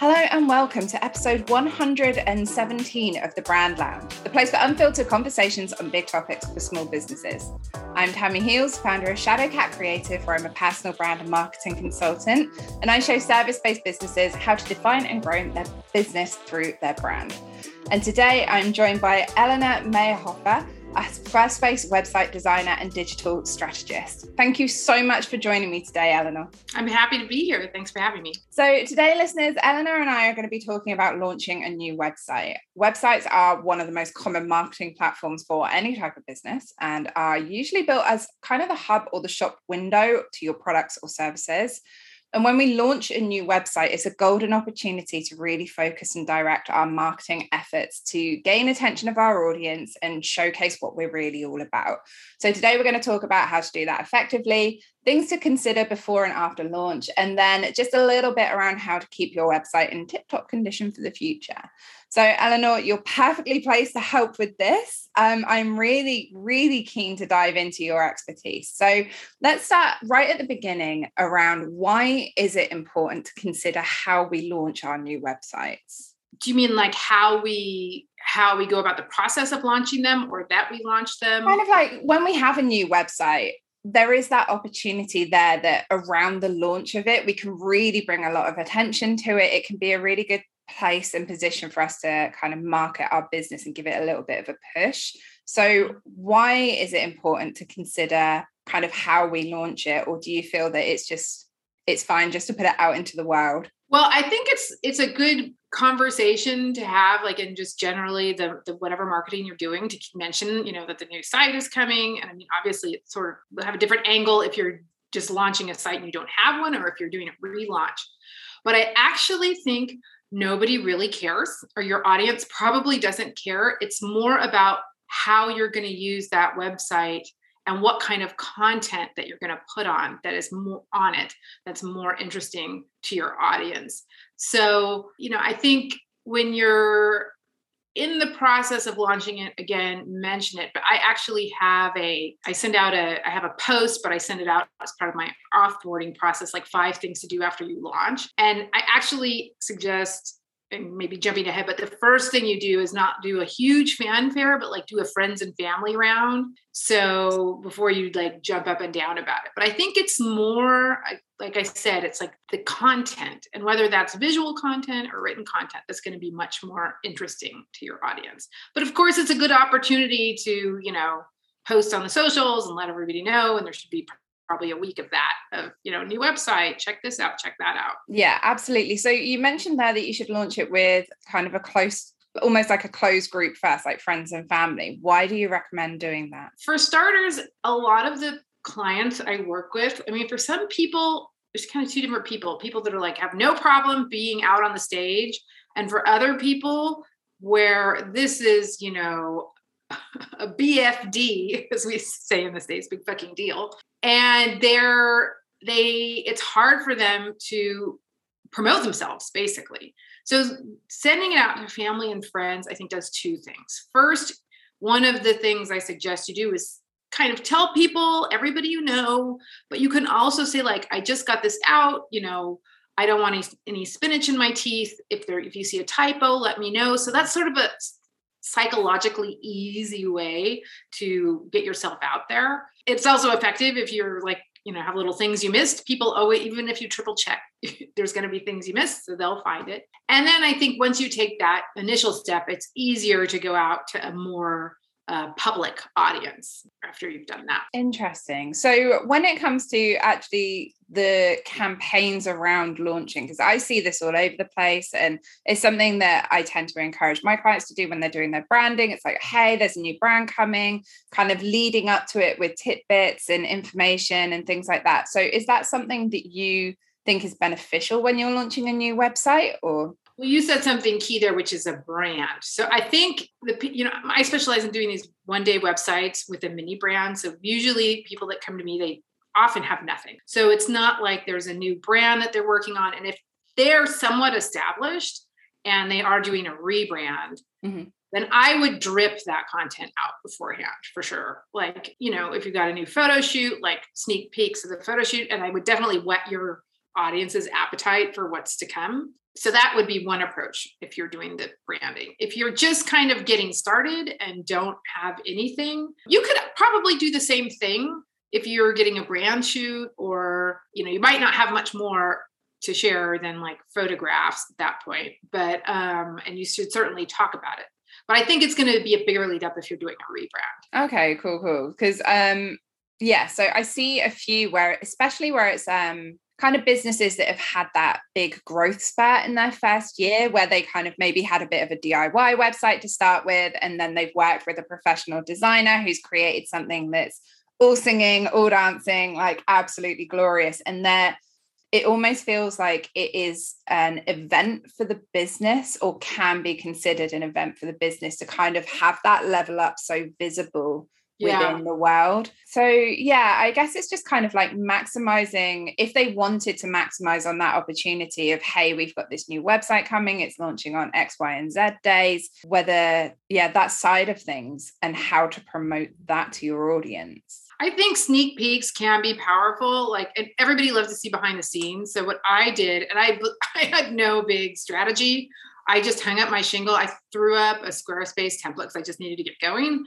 Hello and welcome to episode 117 of the Brand Lounge, the place for unfiltered conversations on big topics for small businesses. I'm Tammi Heals, founder of Shadowcat Creative, where I'm a personal brand and marketing consultant, and I show service based businesses how to define and grow their business through their brand. And today I'm joined by Eleanor Mayrhofer a Squarespace website designer and digital strategist. Thank you so much for joining me today, Eleanor. I'm happy to be here. Thanks for having me. So, today, listeners, Eleanor and I are going to be talking about launching a new website. Websites are one of the most common marketing platforms for any type of business and are usually built as kind of the hub or the shop window to your products or services. And when we launch a new website, it's a golden opportunity to really focus and direct our marketing efforts to gain attention of our audience and showcase what we're really all about. So, today we're going to talk about how to do that effectively, things to consider before and after launch, and then just a little bit around how to keep your website in tip top condition for the future. So, Eleanor, you're perfectly placed to help with this. Um, I'm really, really keen to dive into your expertise. So, let's start right at the beginning around why is it important to consider how we launch our new websites? Do you mean like how we how we go about the process of launching them or that we launch them? Kind of like when we have a new website, there is that opportunity there that around the launch of it, we can really bring a lot of attention to it. It can be a really good place and position for us to kind of market our business and give it a little bit of a push. So, why is it important to consider kind of how we launch it, or do you feel that it's just it's fine just to put it out into the world? Well, I think it's it's a good conversation to have, like in just generally the the whatever marketing you're doing to mention, you know, that the new site is coming. And I mean, obviously, it's sort of have a different angle if you're just launching a site and you don't have one, or if you're doing a relaunch. But I actually think nobody really cares, or your audience probably doesn't care. It's more about how you're going to use that website and what kind of content that you're going to put on that is more on it that's more interesting to your audience. So, you know, I think when you're in the process of launching it again mention it but i actually have a i send out a i have a post but i send it out as part of my offboarding process like five things to do after you launch. And i actually suggest and maybe jumping ahead, but the first thing you do is not do a huge fanfare, but like do a friends and family round. So before you like jump up and down about it. But I think it's more, like I said, it's like the content and whether that's visual content or written content that's going to be much more interesting to your audience. But of course, it's a good opportunity to, you know, post on the socials and let everybody know. And there should be probably a week of that of you know new website check this out check that out. Yeah absolutely. So you mentioned there that you should launch it with kind of a close almost like a closed group first like friends and family. Why do you recommend doing that? For starters a lot of the clients i work with i mean for some people there's kind of two different people people that are like have no problem being out on the stage and for other people where this is you know a BFD, as we say in the States, big fucking deal and they're they it's hard for them to promote themselves basically. So sending it out to family and friends i think does two things. First one of the things i suggest you do is kind of tell people everybody you know but you can also say like i just got this out you know i don't want any, any spinach in my teeth. If there if you see a typo let me know. So that's sort of a psychologically easy way to get yourself out there. It's also effective if you're like, you know, have little things you missed. People it, even if you triple check, there's going to be things you missed, so they'll find it. And then I think once you take that initial step, it's easier to go out to a more uh, public audience after you've done that. Interesting. So, when it comes to actually the campaigns around launching, because I see this all over the place, and it's something that I tend to encourage my clients to do when they're doing their branding. It's like, hey, there's a new brand coming, kind of leading up to it with tidbits and information and things like that. So, is that something that you think is beneficial when you're launching a new website or well, you said something key there, which is a brand. So I think the you know I specialize in doing these one day websites with a mini brand. So usually people that come to me, they often have nothing. So it's not like there's a new brand that they're working on. And if they're somewhat established and they are doing a rebrand, mm-hmm. then I would drip that content out beforehand for sure. Like, you know, if you've got a new photo shoot, like sneak peeks of the photo shoot, and I would definitely whet your audience's appetite for what's to come. So that would be one approach if you're doing the branding. If you're just kind of getting started and don't have anything, you could probably do the same thing if you're getting a brand shoot or you know you might not have much more to share than like photographs at that point but um and you should certainly talk about it. But i think it's going to be a bigger lead up if you're doing a rebrand. Okay cool cool. Because um yeah so i see a few where especially where it's um kind of businesses that have had that big growth spurt in their first year where they kind of maybe had a bit of a DIY website to start with and then they've worked with a professional designer who's created something that's all singing all dancing like absolutely glorious. And there it almost feels like it is an event for the business or can be considered an event for the business to kind of have that level up so visible yeah. within the world. So, yeah, I guess it's just kind of like maximizing if they wanted to maximize on that opportunity of, hey, we've got this new website coming, it's launching on X, Y, and Z days, whether, yeah, that side of things and how to promote that to your audience. I think sneak peeks can be powerful. Like and everybody loves to see behind the scenes. So what I did, and I I had no big strategy. I just hung up my shingle. I threw up a Squarespace template because I just needed to get going.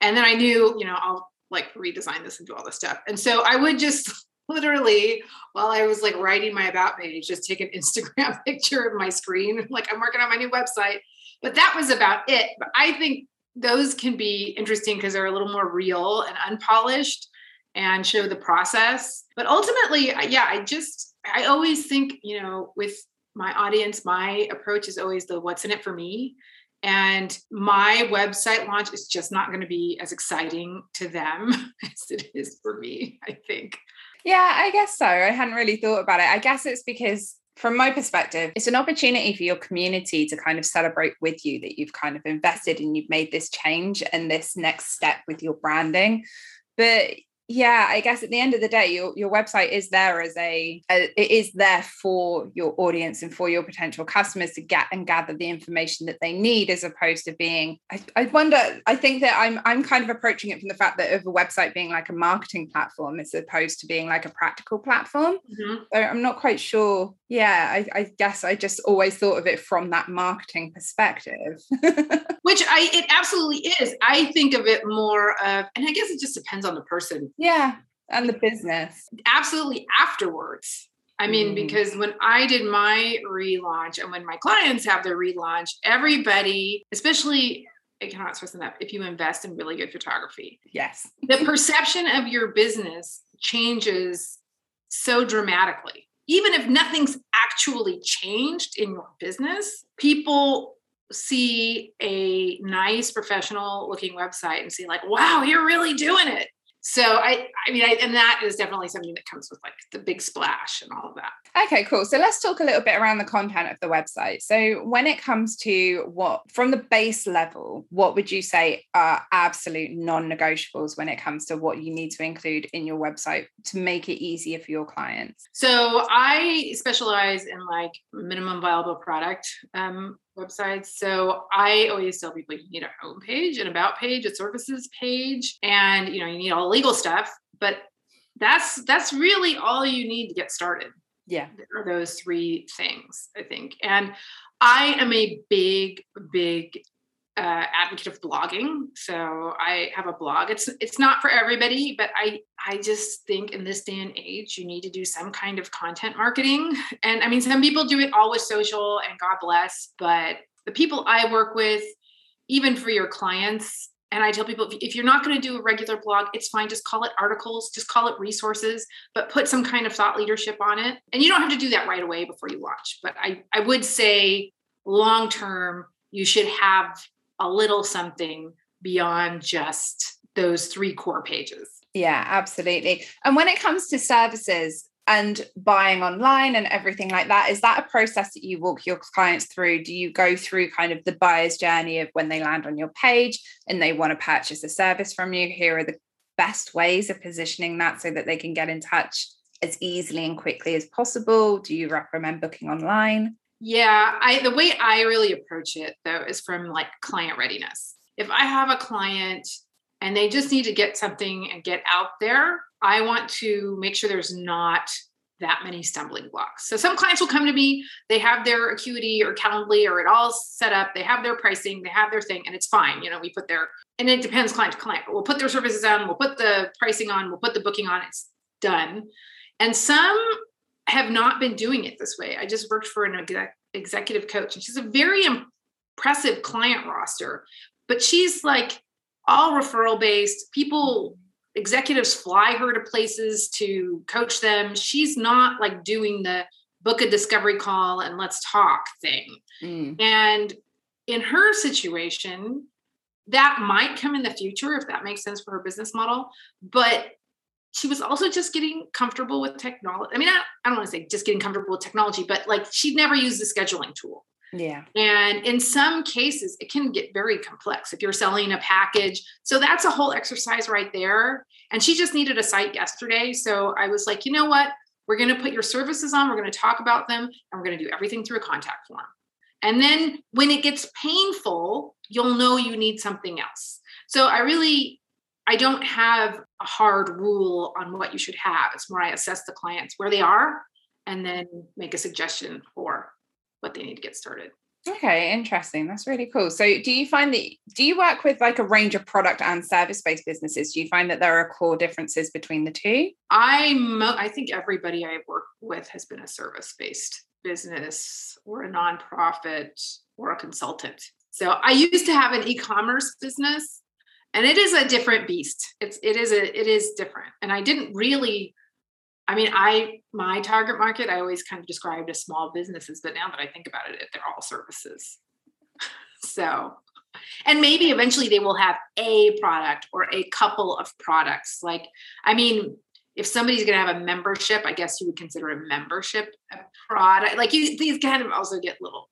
And then I knew, you know, I'll like redesign this and do all this stuff. And so I would just literally, while I was like writing my about page, just take an Instagram picture of my screen. Like I'm working on my new website. But that was about it. But I think those can be interesting because they're a little more real and unpolished and show the process. But ultimately, yeah, I just, I always think, you know, with my audience, my approach is always the what's in it for me. And my website launch is just not going to be as exciting to them as it is for me, I think. Yeah, I guess so. I hadn't really thought about it. I guess it's because from my perspective, it's an opportunity for your community to kind of celebrate with you that you've kind of invested and you've made this change and this next step with your branding. But yeah i guess at the end of the day your, your website is there as a, a, it is there for your audience and for your potential customers to get and gather the information that they need as opposed to being I, I wonder i think that i'm i'm kind of approaching it from the fact that of a website being like a marketing platform as opposed to being like a practical platform. Mm-hmm. so i'm not quite sure. Yeah I, I guess i just always thought of it from that marketing perspective. Which i it absolutely is. I think of it more of and i guess it just depends on the person yeah. And the business. Absolutely afterwards. I mean, mm. because when I did my relaunch and when my clients have their relaunch, everybody, especially I cannot stress enough, if you invest in really good photography. Yes. The perception of your business changes so dramatically. Even if nothing's actually changed in your business, people see a nice professional looking website and see like, wow, you're really doing it so I, I mean, I, and that is definitely something that comes with like the big splash and all of that. Okay, cool. So let's talk a little bit around the content of the website. So when it comes to what, from the base level, what would you say are absolute non-negotiables when it comes to what you need to include in your website to make it easier for your clients? So I specialize in like minimum viable product um, websites. So I always tell people you need a home page, an about page, a services page, and you know, you need all the legal stuff, but that's that's really all you need to get started. Yeah. Are those three things, I think. And I am a big, big uh, advocate of blogging. So I have a blog. It's it's not for everybody, but I I just think in this day and age, you need to do some kind of content marketing. And I mean, some people do it all with social, and God bless. But the people I work with, even for your clients, and I tell people if you're not going to do a regular blog, it's fine. Just call it articles, just call it resources, but put some kind of thought leadership on it. And you don't have to do that right away before you launch. But I I would say long term, you should have a little something beyond just those three core pages. Yeah, absolutely. And when it comes to services and buying online and everything like that, is that a process that you walk your clients through? Do you go through kind of the buyer's journey of when they land on your page and they want to purchase a service from you? Here are the best ways of positioning that so that they can get in touch as easily and quickly as possible? Do you recommend booking online? Yeah, I the way I really approach it though is from like client readiness. If I have a client and they just need to get something and get out there, I want to make sure there's not that many stumbling blocks. So some clients will come to me, they have their acuity or Calendly or it all set up, they have their pricing, they have their thing, and it's fine. You know, we put their, and it depends client to client, but we'll put their services on, we'll put the pricing on, we'll put the booking on, it's done. And some have not been doing it this way. I just worked for an exec, executive coach, and she's a very impressive client roster, but she's like all referral based. People executives fly her to places to coach them. She's not like doing the book a discovery call and let's talk thing. Mm. And in her situation, that might come in the future if that makes sense for her business model. But she was also just getting comfortable with technology. I mean, I, I don't want to say just getting comfortable with technology, but like she'd never used the scheduling tool. Yeah. And in some cases, it can get very complex if you're selling a package. So that's a whole exercise right there. And she just needed a site yesterday. So I was like, you know what? We're going to put your services on, we're going to talk about them, and we're going to do everything through a contact form. And then when it gets painful, you'll know you need something else. So I really, I don't have a hard rule on what you should have. It's more I assess the clients where they are and then make a suggestion for what they need to get started. Okay, interesting. That's really cool. So, do you find that do you work with like a range of product and service based businesses? Do you find that there are core differences between the two? I I think everybody I work with has been a service based business or a nonprofit or a consultant. So, I used to have an e-commerce business, and it is a different beast. It's it is a it is different, and I didn't really I mean, I my target market I always kind of described as small businesses, but now that I think about it, they're all services. so, and maybe eventually they will have a product or a couple of products. Like, I mean, if somebody's going to have a membership, I guess you would consider a membership a product. Like, you, these kind of also get little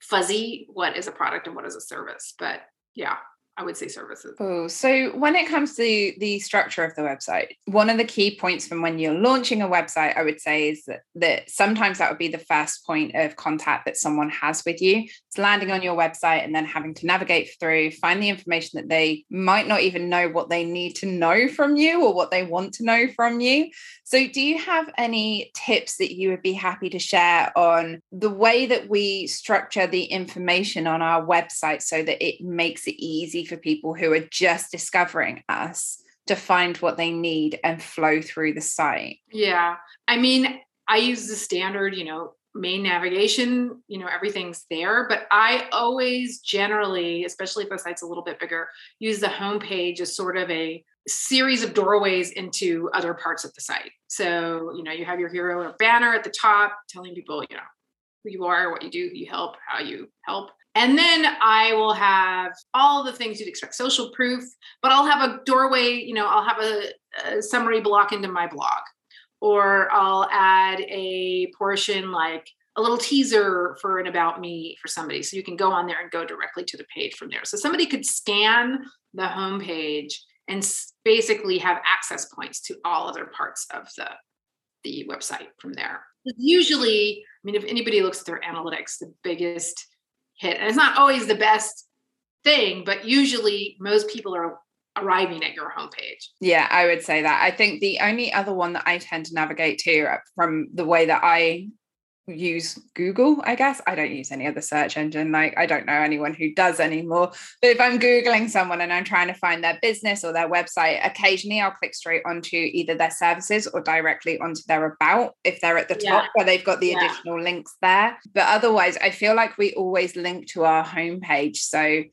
fuzzy. What is a product and what is a service? But yeah, I would say services. Oh, so when it comes to the structure of the website, one of the key points from when you're launching a website, I would say, is that, that sometimes that would be the first point of contact that someone has with you. It's landing on your website and then having to navigate through, find the information that they might not even know what they need to know from you or what they want to know from you. So, do you have any tips that you would be happy to share on the way that we structure the information on our website so that it makes it easy for people who are just discovering us to find what they need and flow through the site? Yeah. I mean, I use the standard, you know, main navigation, you know, everything's there. But I always generally, especially if the site's a little bit bigger, use the homepage as sort of a series of doorways into other parts of the site. So, you know, you have your hero or banner at the top telling people, you know, who you are, what you do, who you help, how you help. And then I will have all the things you'd expect social proof, but I'll have a doorway, you know, I'll have a, a summary block into my blog, or I'll add a portion like a little teaser for an about me for somebody. So you can go on there and go directly to the page from there. So somebody could scan the homepage and basically have access points to all other parts of the the website from there. Usually, I mean, if anybody looks at their analytics, the biggest hit, and it's not always the best thing, but usually most people are arriving at your homepage. Yeah, I would say that. I think the only other one that I tend to navigate to uh, from the way that I use Google, I guess. I don't use any other search engine. Like I don't know anyone who does anymore. But if I'm Googling someone and I'm trying to find their business or their website, occasionally I'll click straight onto either their services or directly onto their about if they're at the yeah. top where they've got the yeah. additional links there. But otherwise, I feel like we always link to our homepage. So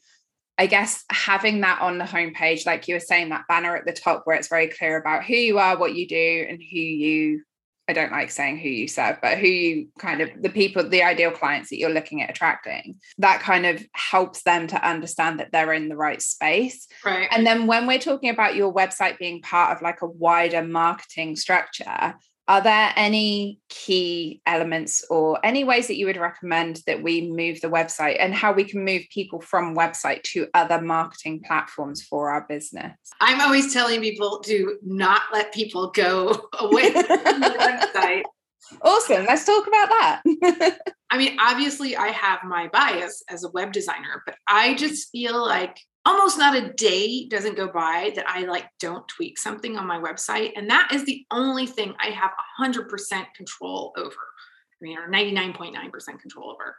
I guess having that on the homepage, like you were saying, that banner at the top where it's very clear about who you are, what you do, and who you I don't like saying who you serve, but who you kind of the people, the ideal clients that you're looking at attracting, that kind of helps them to understand that they're in the right space. Right. And then when we're talking about your website being part of like a wider marketing structure, are there any key elements or any ways that you would recommend that we move the website and how we can move people from website to other marketing platforms for our business? I'm always telling people to not let people go away from the website. Awesome. Let's talk about that. I mean, obviously, I have my bias as a web designer, but I just feel like almost not a day doesn't go by that I like don't tweak something on my website. And that is the only thing I have 100% control over. I mean, or 99.9% control over.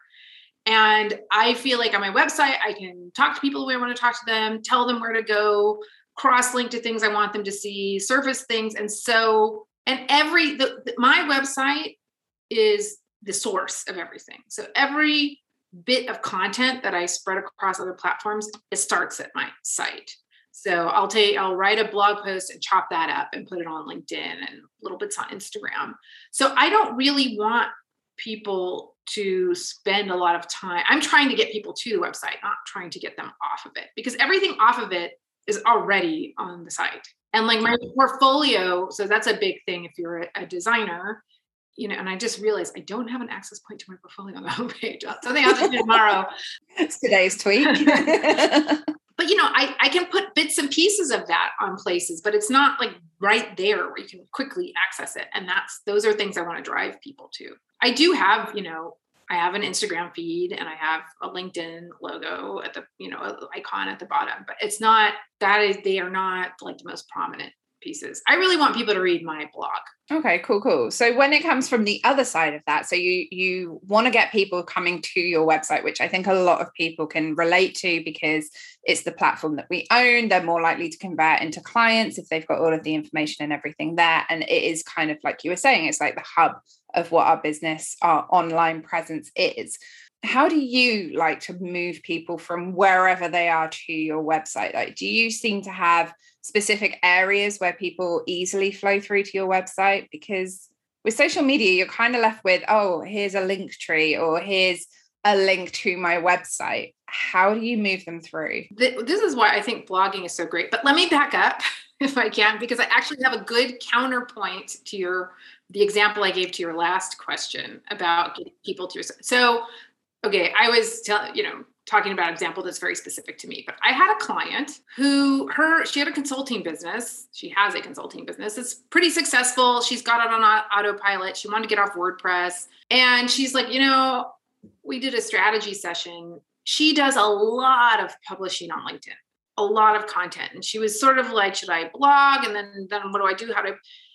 And I feel like on my website, I can talk to people the way I want to talk to them, tell them where to go, cross link to things I want them to see, surface things. And so, and every, the, the, my website is the source of everything. So every bit of content that I spread across other platforms, it starts at my site. So I'll take, I'll write a blog post and chop that up and put it on LinkedIn and little bits on Instagram. So I don't really want people to spend a lot of time. I'm trying to get people to the website, not trying to get them off of it because everything off of it is already on the site. And like my portfolio, so that's a big thing if you're a, a designer, you know, and I just realized I don't have an access point to my portfolio on the homepage. Something I'll do tomorrow. It's today's tweet. but you know, I, I can put bits and pieces of that on places, but it's not like right there where you can quickly access it. And that's those are things I want to drive people to. I do have, you know, I have an Instagram feed and I have a LinkedIn logo at the, you know, icon at the bottom, but it's not that is they are not like the most prominent pieces. I really want people to read my blog. Okay, cool, cool. So when it comes from the other side of that, so you you want to get people coming to your website, which I think a lot of people can relate to because it's the platform that we own. They're more likely to convert into clients if they've got all of the information and everything there. And it is kind of like you were saying, it's like the hub of what our business, our online presence is how do you like to move people from wherever they are to your website like do you seem to have specific areas where people easily flow through to your website? Because with social media you're kind of left with oh here's a Linktree or here's a link to my website. How do you move them through? This is why i think blogging is so great but let me back up if i can because i actually have a good counterpoint to your the example i gave to your last question about getting people to your so okay, I was telling, you know, talking about an example that's very specific to me, but I had a client who her she had a consulting business. She has a consulting business. It's pretty successful. She's got it on autopilot. She wanted to get off WordPress. And she's like, you know, we did a strategy session. She does a lot of publishing on LinkedIn, a lot of content. And she was sort of like, should I blog? And then then what do I do? How I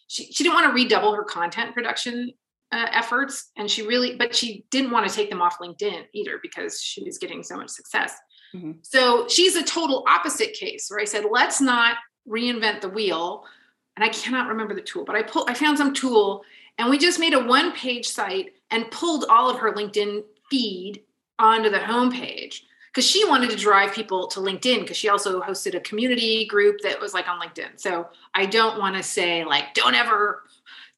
she, she didn't want to redouble her content production uh, efforts and she really but she didn't want to take them off linkedin either because she was getting so much success mm-hmm. so she's a total opposite case where i said let's not reinvent the wheel and i cannot remember the tool but i pulled i found some tool and we just made a one page site and pulled all of her linkedin feed onto the homepage because she wanted to drive people to linkedin because she also hosted a community group that was like on linkedin so i don't want to say like don't ever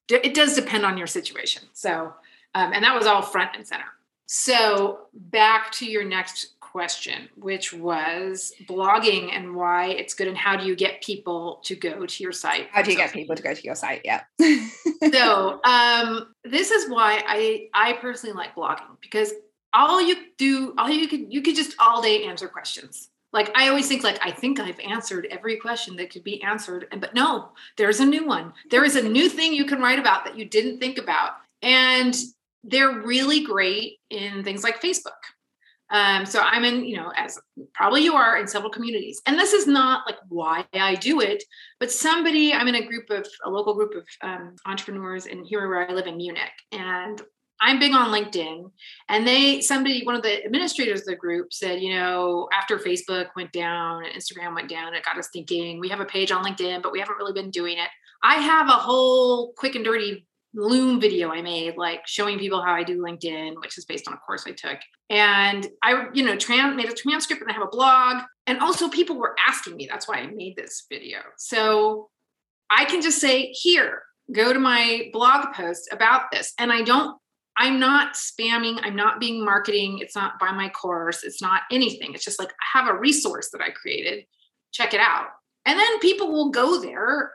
it does depend on your situation. So, um, and that was all front and center. So, back to your next question, which was blogging and why it's good, and how do you get people to go to your site? How do you get people to go to your site? Yeah. so, um, this is why I I personally like blogging because all you do, all you could you could just all day answer questions like i always think like i think i've answered every question that could be answered and but no there's a new one. There is a new thing you can write about that you didn't think about and they're really great in things like facebook. Um, so i'm in you know as probably you are in several communities and this is not like why i do it but somebody i'm in a group of a local group of um, entrepreneurs in here where i live in munich and I'm big on LinkedIn. And they, somebody, one of the administrators of the group said, you know, after Facebook went down and Instagram went down, it got us thinking we have a page on LinkedIn, but we haven't really been doing it. I have a whole quick and dirty Loom video I made, like showing people how I do LinkedIn, which is based on a course I took. And I, you know, trans- made a transcript and I have a blog. And also, people were asking me. That's why I made this video. So I can just say, here, go to my blog post about this. And I don't I'm not spamming, I'm not being marketing, it's not by my course, it's not anything. It's just like I have a resource that I created, check it out. And then people will go there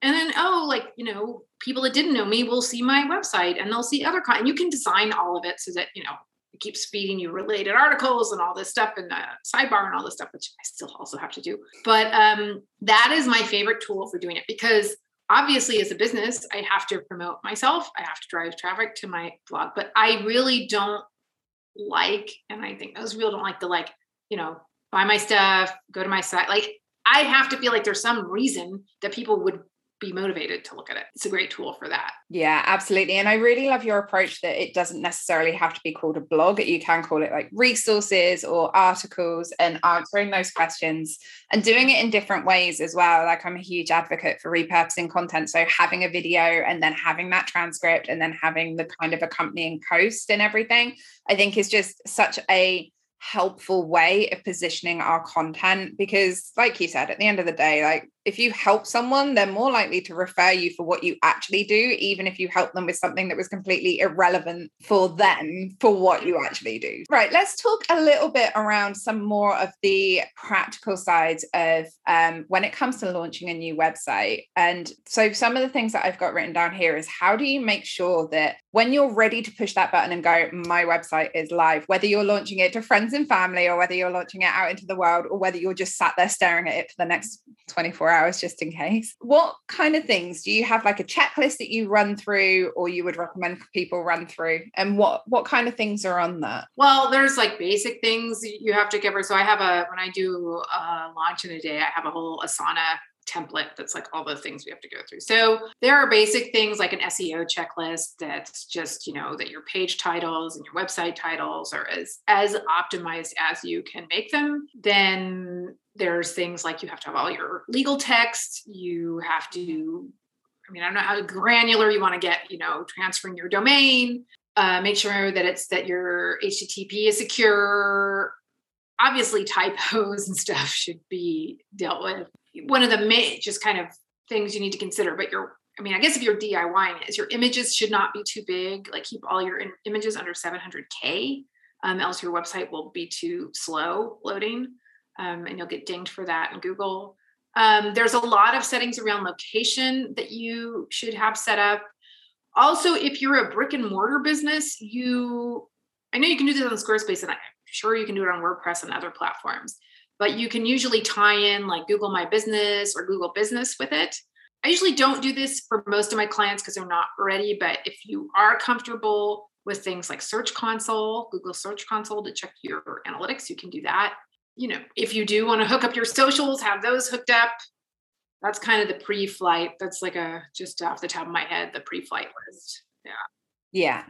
and then oh like, you know, people that didn't know me will see my website and they'll see other content. You can design all of it so that, you know, it keeps feeding you related articles and all this stuff and the sidebar and all this stuff, which I still also have to do. But um, that is my favorite tool for doing it because obviously as a business i have to promote myself i have to drive traffic to my blog but i really don't like and i think most people don't like the like you know buy my stuff, go to my site. Like I have to feel like there's some reason that people would be motivated to look at it. It's a great tool for that. Yeah, absolutely. And I really love your approach that it doesn't necessarily have to be called a blog. You can call it like resources or articles and answering those questions and doing it in different ways as well. Like I'm a huge advocate for repurposing content. So having a video and then having that transcript and then having the kind of accompanying post and everything, I think is just such a helpful way of positioning our content because like you said at the end of the day like if you help someone they're more likely to refer you for what you actually do even if you help them with something that was completely irrelevant for them for what you actually do. Right let's talk a little bit around some more of the practical sides of um, when it comes to launching a new website. And so some of the things that i've got written down here is how do you make sure that when you're ready to push that button and go my website is live whether you're launching it to friends and family or whether you're launching it out into the world or whether you're just sat there staring at it for the next 24 hours just in case. What kind of things do you have like a checklist that you run through or you would recommend people run through? And what what kind of things are on that? Well, there's like basic things you have to cover. So I have a when I do uh, a launch in a day, I have a whole Asana template that's like all the things we have to go through. So there are basic things like an SEO checklist that's just, you know, that your page titles and your website titles are as as optimized as you can make them. Then there's things like you have to have all your legal text, you have to I mean, I don't know how granular you want to get, you know, transferring your domain, uh, make sure that it's that your HTTP is secure. Obviously, typos and stuff should be dealt with one of the main just kind of things you need to consider. But your, I mean, I guess if you're DIYing is your images should not be too big. Like keep all your in- images under 700k, um, else your website will be too slow loading, um, and you'll get dinged for that in Google. Um, there's a lot of settings around location that you should have set up. Also, if you're a brick and mortar business, you I know you can do this on Squarespace, and I'm sure you can do it on WordPress and other platforms but you can usually tie in like Google My Business or Google Business with it. I usually don't do this for most of my clients because they're not ready, but if you are comfortable with things like Search Console, Google Search Console to check your analytics, you can do that. You know, if you do want to hook up your socials, have those hooked up. That's kind of the pre-flight. That's like a just off the top of my head, the pre-flight list. Yeah. Yeah.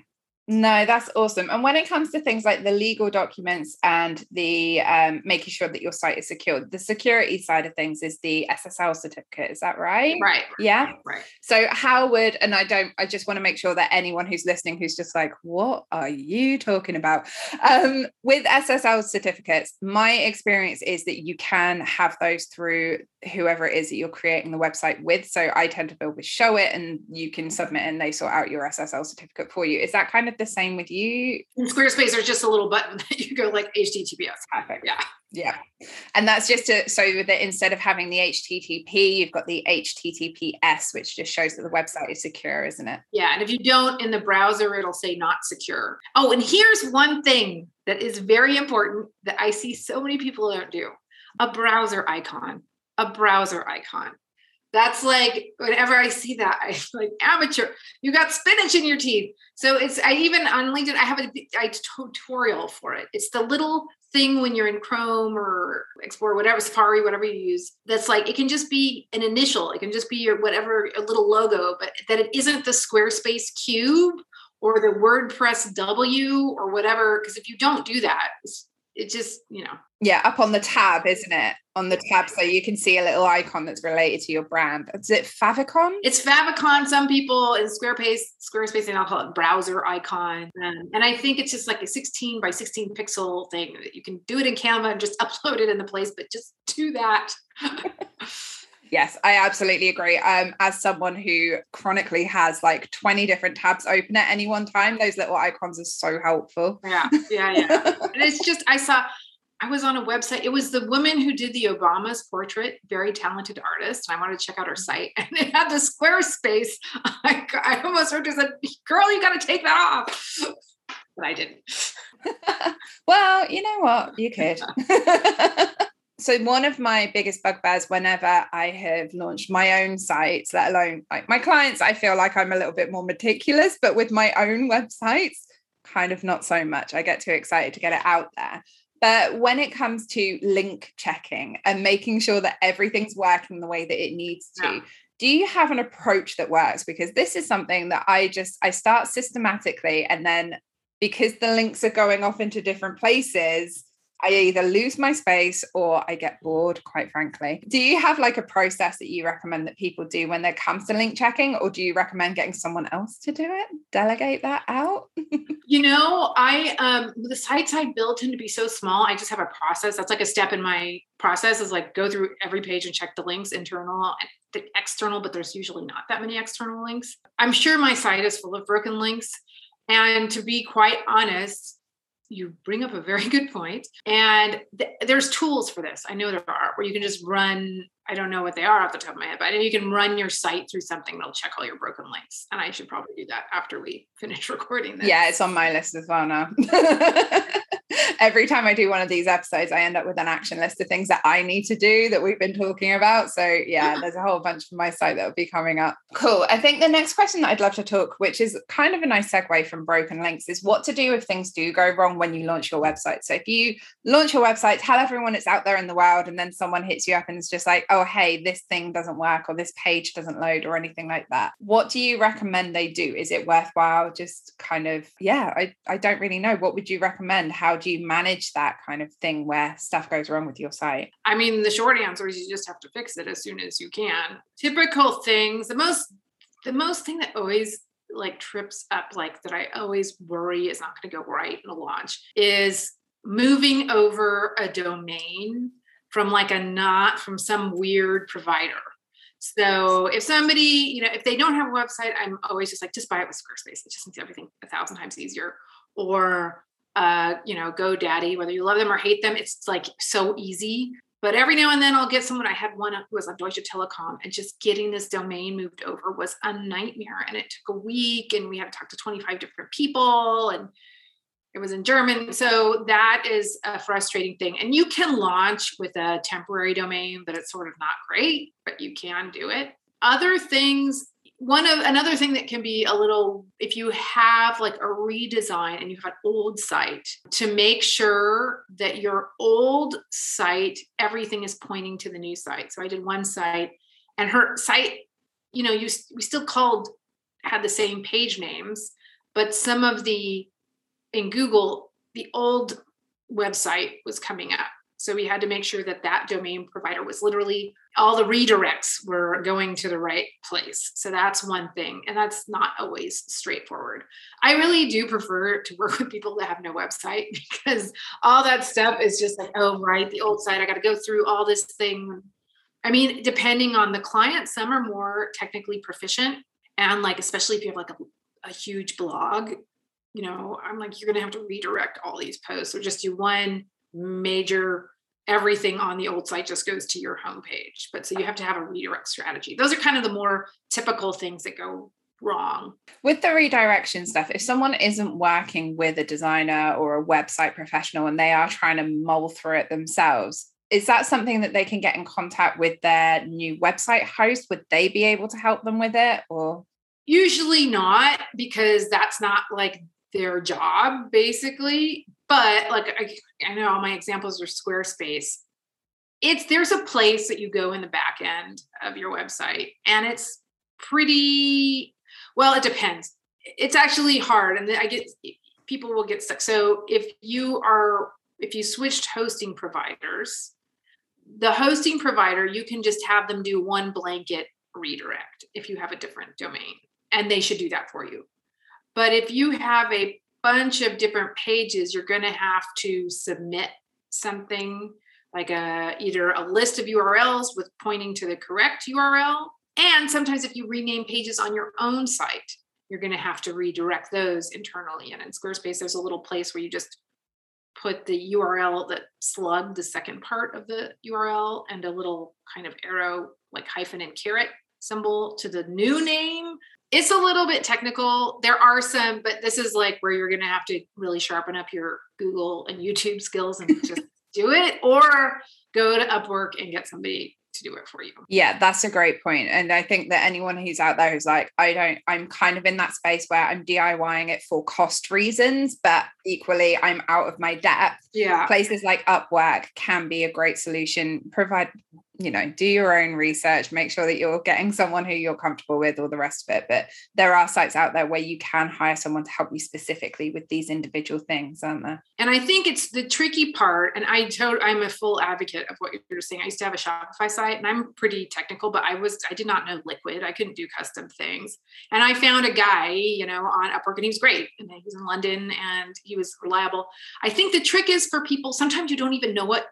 No, that's awesome. And when it comes to things like the legal documents and the um, making sure that your site is secure, the security side of things is the SSL certificate. Is that right? Right. Yeah. Right. So, how would, and I don't, I just want to make sure that anyone who's listening who's just like, what are you talking about? Um, with SSL certificates, my experience is that you can have those through whoever it is that you're creating the website with. So, I tend to build with Showit and you can submit and they sort out your SSL certificate for you. Is that kind of the same with you? In Squarespace, there's just a little button that you go like HTTPS. Perfect. Yeah. Yeah. And that's just to, so that instead of having the HTTP, you've got the HTTPS, which just shows that the website is secure, isn't it? Yeah. And if you don't in the browser, it'll say not secure. Oh, and here's one thing that is very important that I see so many people don't do a browser icon. A browser icon. That's like whenever I see that, I like amateur. You got spinach in your teeth. So it's I even on LinkedIn I have a, a tutorial for it. It's the little thing when you're in Chrome or Explorer, whatever Safari, whatever you use. That's like it can just be an initial. It can just be your whatever a little logo, but that it isn't the Squarespace cube or the WordPress W or whatever. Because if you don't do that, it just you know. Yeah up on the tab isn't it? On the tab so you can see a little icon that's related to your brand. Is it favicon? It's favicon. Some people in squarespace squarespace and i'll call it browser icon. Um, and i think it's just like a 16 by 16 pixel thing you can do it in canva and just upload it in the place but just do that Yes, I absolutely agree. Um, as someone who chronically has like 20 different tabs open at any one time, those little icons are so helpful. Yeah, yeah, yeah. and it's just, I saw, I was on a website. It was the woman who did the Obama's portrait, very talented artist. And I wanted to check out her site. And it had the Squarespace. I, I almost heard her said, girl, you got to take that off. But I didn't. well, you know what? You could. So one of my biggest bugbears whenever I have launched my own sites, let alone like my clients, I feel like I'm a little bit more meticulous, but with my own websites, kind of not so much. I get too excited to get it out there. But when it comes to link checking and making sure that everything's working the way that it needs to, yeah. do you have an approach that works? Because this is something that I just I start systematically and then because the links are going off into different places, I either lose my space or I get bored, quite frankly. Do you have like a process that you recommend that people do when it comes to link checking, or do you recommend getting someone else to do it? Delegate that out? you know, I um the sites I build tend to be so small. I just have a process. That's like a step in my process is like go through every page and check the links, internal and the external, but there's usually not that many external links. I'm sure my site is full of broken links. And to be quite honest, you bring up a very good point. And th- there's tools for this. I know there are where you can just run i don't know what they are off the top of my head but you can run your site through something that'll check all your broken links. And i should probably do that after we finish recording this. Yeah it's on my list as well now every time I do one of these episodes, I end up with an action list of things that I need to do that we've been talking about. So yeah, there's a whole bunch from my site that will be coming up. Cool. I think the next question that I'd love to talk, which is kind of a nice segue from broken links, is what to do if things do go wrong when you launch your website. So if you launch your website, tell everyone it's out there in the world, and then someone hits you up and is just like, oh hey, this thing doesn't work or this page doesn't load or anything like that. What do you recommend they do? Is it worthwhile? Just kind of, yeah, I, I don't really know. What would you recommend? How do you manage that kind of thing where stuff goes wrong with your site? I mean, the short answer is you just have to fix it as soon as you can. Typical things, the most the most thing that always like trips up like that I always worry is not going to go right in a launch is moving over a domain from like a not from some weird provider. So if somebody, you know, if they don't have a website, I'm always just like, just buy it with Squarespace. It just makes everything a thousand times easier. Or uh, you know, GoDaddy, whether you love them or hate them, it's like so easy. But every now and then I'll get someone. I had one who was on Deutsche Telekom, and just getting this domain moved over was a nightmare. And it took a week, and we had to talk to 25 different people, and it was in German. So that is a frustrating thing. And you can launch with a temporary domain, but it's sort of not great, but you can do it. Other things one of another thing that can be a little if you have like a redesign and you have an old site to make sure that your old site everything is pointing to the new site. So i did one site and her site you know you we still called had the same page names but some of the in google the old website was coming up so we had to make sure that that domain provider was literally all the redirects were going to the right place. So that's one thing. And that's not always straightforward. I really do prefer to work with people that have no website because all that stuff is just like, oh, right, the old site, I got to go through all this thing. I mean, depending on the client, some are more technically proficient. And like, especially if you have like a, a huge blog, you know, I'm like, you're going to have to redirect all these posts or just do one major everything on the old site just goes to your homepage. But so you have to have a redirect strategy. Those are kind of the more typical things that go wrong. With the redirection stuff, if someone isn't working with a designer or a website professional and they are trying to mull through it themselves, is that something that they can get in contact with their new website host? Would they be able to help them with it or? Usually not, because that's not like their job, basically but like I, I know all my examples are Squarespace. It's there's a place that you go in the back end of your website, and it's pretty well. It depends. It's actually hard, and I get people will get stuck. So if you are if you switched hosting providers, the hosting provider you can just have them do one blanket redirect if you have a different domain, and they should do that for you. But if you have a bunch of different pages, you're going to have to submit something like a either a list of URLs with pointing to the correct URL. And sometimes if you rename pages on your own site, you're going to have to redirect those internally. And in Squarespace, there's a little place where you just put the URL that slugged the second part of the URL and a little kind of arrow, like hyphen and caret symbol to the new name it's a little bit technical. There are some, but this is like where you're going to have to really sharpen up your Google and YouTube skills and just do it or go to Upwork and get somebody to do it for you. Yeah, that's a great point. And I think that anyone who's out there who's like, I don't, I'm kind of in that space where I'm DIYing it for cost reasons, but equally I'm out of my depth. Yeah. Places like Upwork can be a great solution, provide you know do your own research make sure that you're getting someone who you're comfortable with all the rest of it but there are sites out there where you can hire someone to help you specifically with these individual things aren't there? And i think it's the tricky part and i told i'm a full advocate of what you're saying. I used to have a shopify site and i'm pretty technical but i was i did not know liquid. I couldn't do custom things. And i found a guy you know on upwork and he was great and he was in london and he was reliable. I think the trick is for people sometimes you don't even know what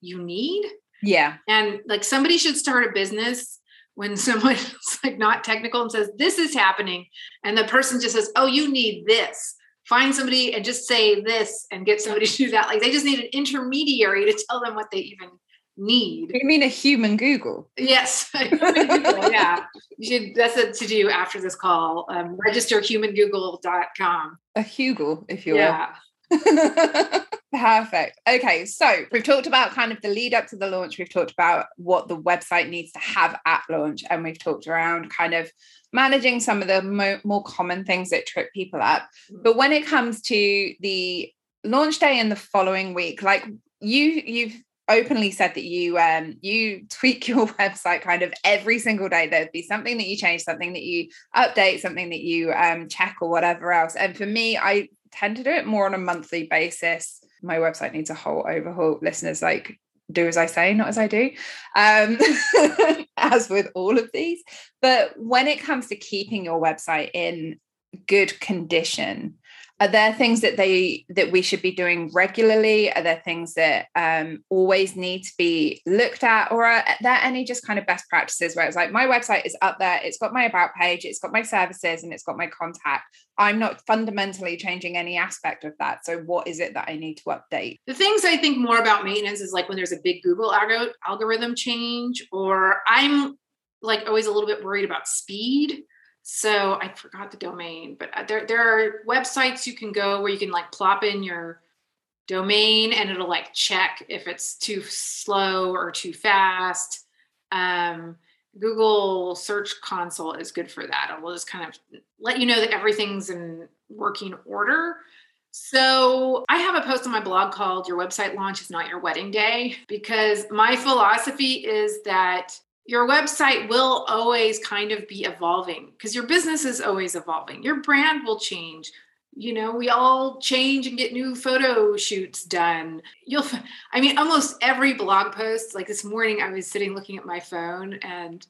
you need yeah. And like somebody should start a business when someone's like not technical and says, This is happening. And the person just says, Oh, you need this. Find somebody and just say this and get somebody to do that. Like they just need an intermediary to tell them what they even need. You mean a human Google? Yes. yeah. You should that's a to do after this call. Um, register humangoogle.com. A Hugo, if you will. Yeah. Perfect. Okay, so we've talked about kind of the lead up to the launch. We've talked about what the website needs to have at launch, and we've talked around kind of managing some of the mo- more common things that trip people up. Mm. But when it comes to the launch day and the following week, like you, you've openly said that you um you tweak your website kind of every single day there'd be something that you change something that you update something that you um check or whatever else and for me i tend to do it more on a monthly basis. My website needs a whole overhaul. Listeners, like, do as I say, not as I do, um, as with all of these. But when it comes to keeping your website in good condition, are there things that they that we should be doing regularly? Are there things that um, always need to be looked at? Or are there any just kind of best practices where it's like my website is up there it's got my about page it's got my services and it's got my contact. I'm not fundamentally changing any aspect of that. So what is it that i need to update? The things i think more about maintenance is like when there's a big google algorithm change or i'm like always a little bit worried about speed so I forgot the domain, but uh, there there are websites you can go where you can like plop in your domain and it'll like check if it's too slow or too fast. Um, Google Search Console is good for that. It will just kind of let you know that everything's in working order. So, I have a post on my blog called Your Website Launch is Not Your Wedding Day because my philosophy is that your website will always kind of be evolving because your business is always evolving. Your brand will change. You know, we all change and get new photo shoots done. You'll, I mean, almost every blog post, like this morning, I was sitting looking at my phone and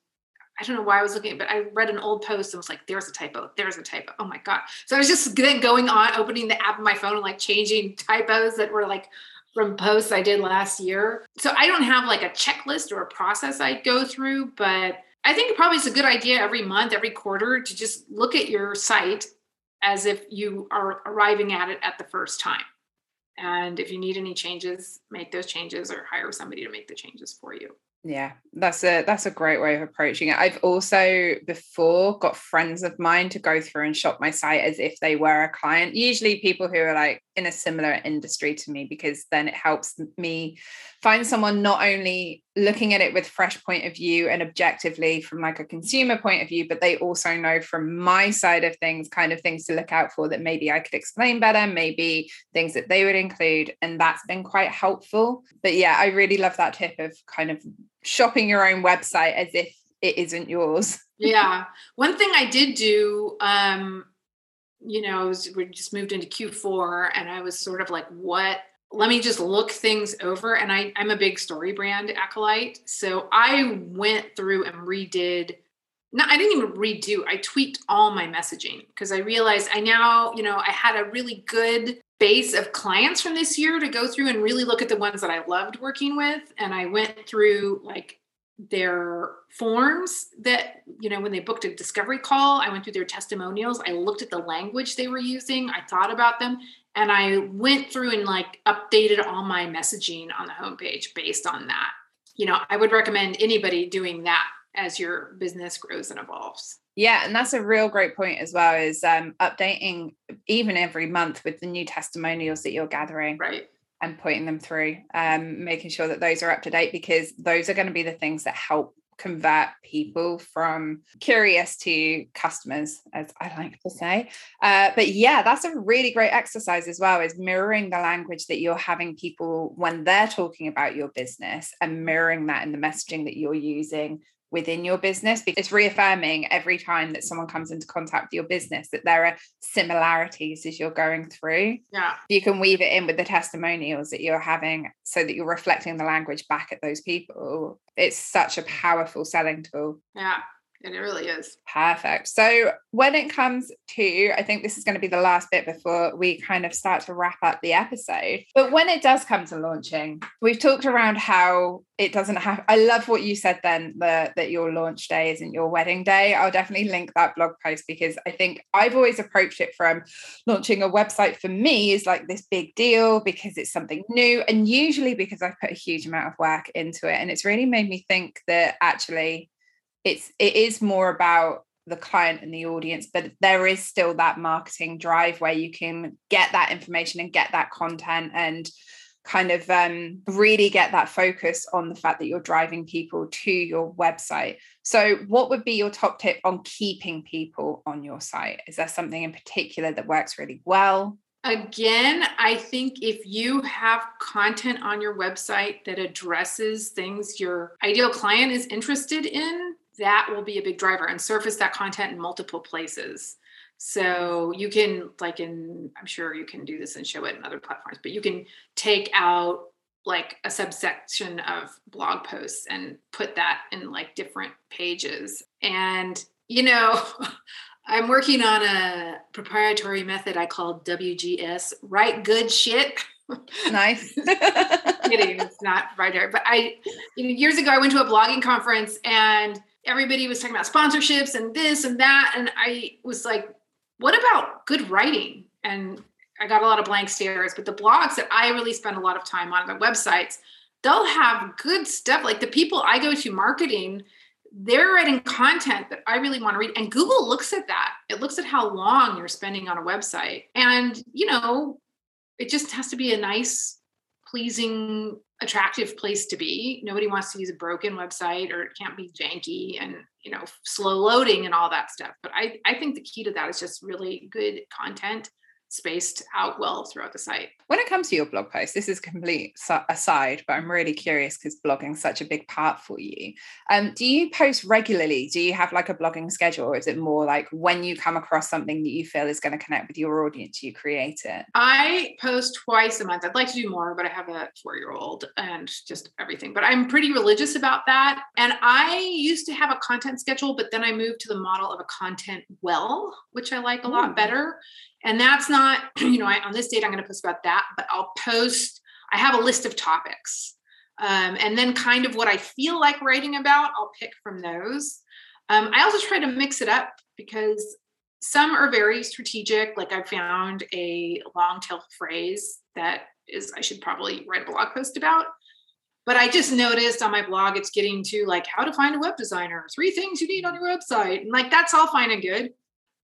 I don't know why I was looking, but I read an old post and was like, there's a typo, there's a typo. Oh my God. So I was just then going on, opening the app on my phone and like changing typos that were like from posts I did last year. So I don't have like a checklist or a process I go through, but I think probably it's a good idea every month, every quarter to just look at your site as if you are arriving at it at the first time. And if you need any changes, make those changes or hire somebody to make the changes for you yeah that's a that's a great way of approaching it. I've also before got friends of mine to go through and shop my site as if they were a client usually people who are like in a similar industry to me because then it helps me find someone not only looking at it with fresh point of view and objectively from like a consumer point of view but they also know from my side of things kind of things to look out for that maybe I could explain better maybe things that they would include and that's been quite helpful. But yeah I really love that tip of kind of shopping your own website as if it isn't yours yeah one thing I did do um you know, we just moved into Q4 and I was sort of like, what? Let me just look things over. And I, I'm a big StoryBrand acolyte. So I went through and redid, no, I didn't even redo, I tweaked all my messaging because I realized I now, you know, I had a really good base of clients from this year to go through and really look at the ones that I loved working with. And I went through like their forms that you know when they booked a discovery call i went through their testimonials. I looked at the language they were using. I thought about them. And i went through and like updated all my messaging on the homepage based on that. You know i would recommend anybody doing that as your business grows and evolves yeah and that's a real great point as well is um, updating even every month with the new testimonials that you're gathering right and pointing them through, um, making sure that those are up to date because those are going to be the things that help convert people from curious to customers, as I like to say. Uh, but yeah, that's a really great exercise as well, is mirroring the language that you're having people when they're talking about your business and mirroring that in the messaging that you're using within your business because it's reaffirming every time that someone comes into contact with your business that there are similarities as you're going through. Yeah. You can weave it in with the testimonials that you're having so that you're reflecting the language back at those people. It's such a powerful selling tool. Yeah. And it really is. Perfect. So, when it comes to, I think this is going to be the last bit before we kind of start to wrap up the episode. But when it does come to launching, we've talked around how it doesn't have, I love what you said then, the, that your launch day isn't your wedding day. I'll definitely link that blog post because I think I've always approached it from launching a website for me is like this big deal because it's something new. And usually because I've put a huge amount of work into it. And it's really made me think that actually, it's it is more about the client and the audience but there is still that marketing drive where you can get that information and get that content and kind of um, really get that focus on the fact that you're driving people to your website. So what would be your top tip on keeping people on your site? Is there something in particular that works really well? Again, I think if you have content on your website that addresses things your ideal client is interested in, that will be a big driver and surface that content in multiple places. So you can, like, in, I'm sure you can do this and show it in other platforms, but you can take out like a subsection of blog posts and put that in like different pages. And, you know, I'm working on a proprietary method I call WGS, write good shit. Nice. kidding, it's not proprietary. But I, you know, years ago I went to a blogging conference and everybody was talking about sponsorships and this and that. And I was like, what about good writing? And I got a lot of blank stares, but the blogs that I really spend a lot of time on, the websites, they'll have good stuff. Like the people I go to marketing, they're writing content that I really want to read. And Google looks at that. It looks at how long you're spending on a website. And, you know, it just has to be a nice, pleasing attractive place to be. Nobody wants to use a broken website or it can't be janky and you know slow loading and all that stuff. But I I think the key to that is just really good content spaced out well throughout the site. When it comes to your blog post, this is complete aside, but I'm really curious because blogging's such a big part for you. Um, do you post regularly? Do you have like a blogging schedule, or is it more like when you come across something that you feel is going to connect with your audience, you create it? I post twice a month. I'd like to do more, but I have a four-year-old and just everything. But I'm pretty religious about that. And I used to have a content schedule, but then I moved to the model of a content well, which I like a lot better and that's not, you know, I, on this date, I'm going to post about that, but I'll post, I have a list of topics. Um, and then kind of what I feel like writing about, I'll pick from those. Um, I also try to mix it up because some are very strategic. Like I found a long tail phrase that is, I should probably write a blog post about. But I just noticed on my blog, it's getting to like how to find a web designer, three things you need on your website. And like that's all fine and good.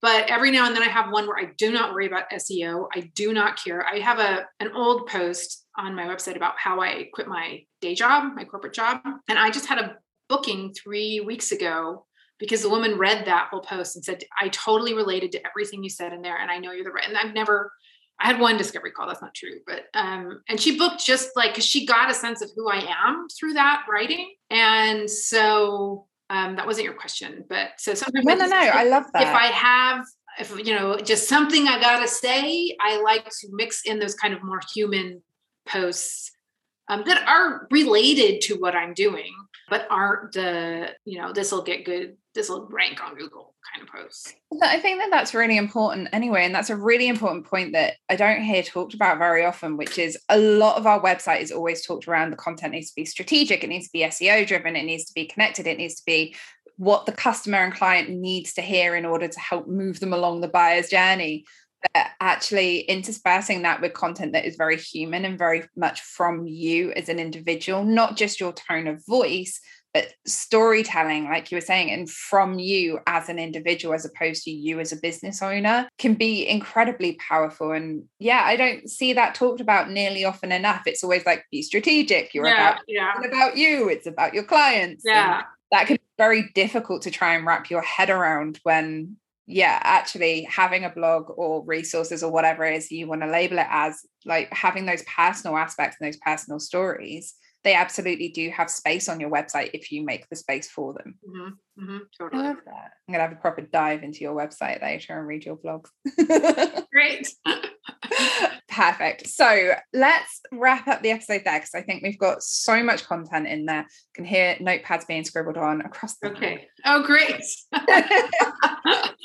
But every now and then I have one where I do not worry about SEO. I do not care. I have a an old post on my website about how I quit my day job, my corporate job, and I just had a booking 3 weeks ago because the woman read that whole post and said I totally related to everything you said in there and I know you're the right and I've never I had one discovery call. That's not true, but um, and she booked just like because she got a sense of who I am through that writing, and so um, that wasn't your question, but so sometimes no, no, no, I love that. If I have, if you know, just something I gotta say, I like to mix in those kind of more human posts um, that are related to what I'm doing, but aren't the you know this will get good, this will rank on Google kind of. I think that that's really important anyway. And that's a really important point that I don't hear talked about very often, which is a lot of our website is always talked around the content needs to be strategic, it needs to be SEO driven, it needs to be connected, it needs to be what the customer and client needs to hear in order to help move them along the buyer's journey. But actually interspersing that with content that is very human and very much from you as an individual, not just your tone of voice, Uh, storytelling, like you were saying, and from you as an individual, as opposed to you as a business owner, can be incredibly powerful. And yeah, I don't see that talked about nearly often enough. It's always like be strategic. You're Yeah, about yeah. about you. It's about your clients. and Yeah. that can be very difficult to try and wrap your head around when yeah actually having a blog or resources or whatever it is you want to label it as like having those personal aspects and those personal stories they absolutely do have space on your website if you make the space for them hmm hmm i totally. love that i'm gonna have a proper dive into your website later and read your blogs Great. Perfect. So let's wrap up the episode there because I think we've got so much content in there. You can hear notepads being scribbled on across the Okay. Oh, great.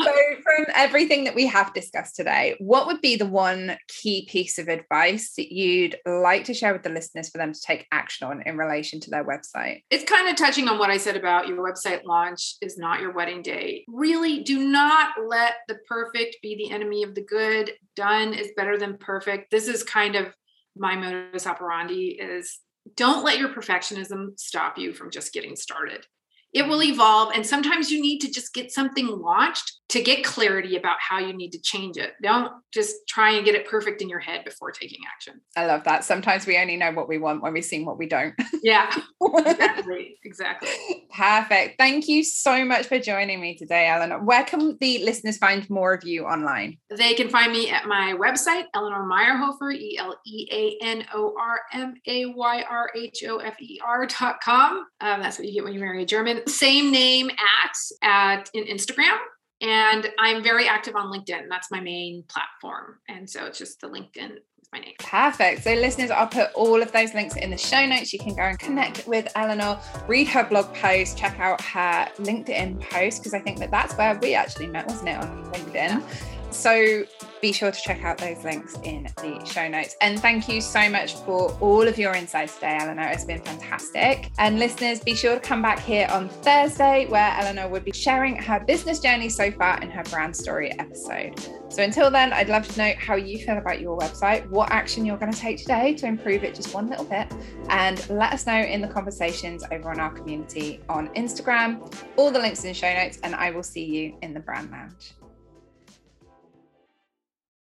so from everything that we have discussed today what would be the one key piece of advice that you'd like to share with the listeners for them to take action on in relation to their website it's kind of touching on what I said about your website launch is not your wedding day. Really, do not let the perfect be the enemy of the good. Done is better than perfect. This is kind of my modus operandi is don't let your perfectionism stop you from just getting started. It will evolve and sometimes you need to just get something launched to get clarity about how you need to change it. Don't just try and get it perfect in your head before taking action. i love that sometimes we only know what we want when we've seen what we don't Yeah, exactly. Exactly. perfect thank you so much for joining me today eleanor where can the listeners find more of you online They can find me at my website, Eleanor Mayrhofer, E L E A N O R M A Y R H O F E R dot com. Um, that's what you get when you marry a German. Same name at at in Instagram. And I'm very active on LinkedIn. That's my main platform. And so it's just the LinkedIn with my name. Perfect. So, listeners, I'll put all of those links in the show notes. You can go and connect with Eleanor, read her blog post, check out her LinkedIn post, because I think that that's where we actually met, wasn't it, on LinkedIn? So, be sure to check out those links in the show notes. And thank you so much for all of your insights today, Eleanor. It's been fantastic. And listeners, be sure to come back here on Thursday, where Eleanor would be sharing her business journey so far in her brand story episode. So until then, I'd love to know how you feel about your website, what action you're going to take today to improve it just one little bit, and let us know in the conversations over on our community on Instagram. All the links in the show notes, and I will see you in the brand lounge.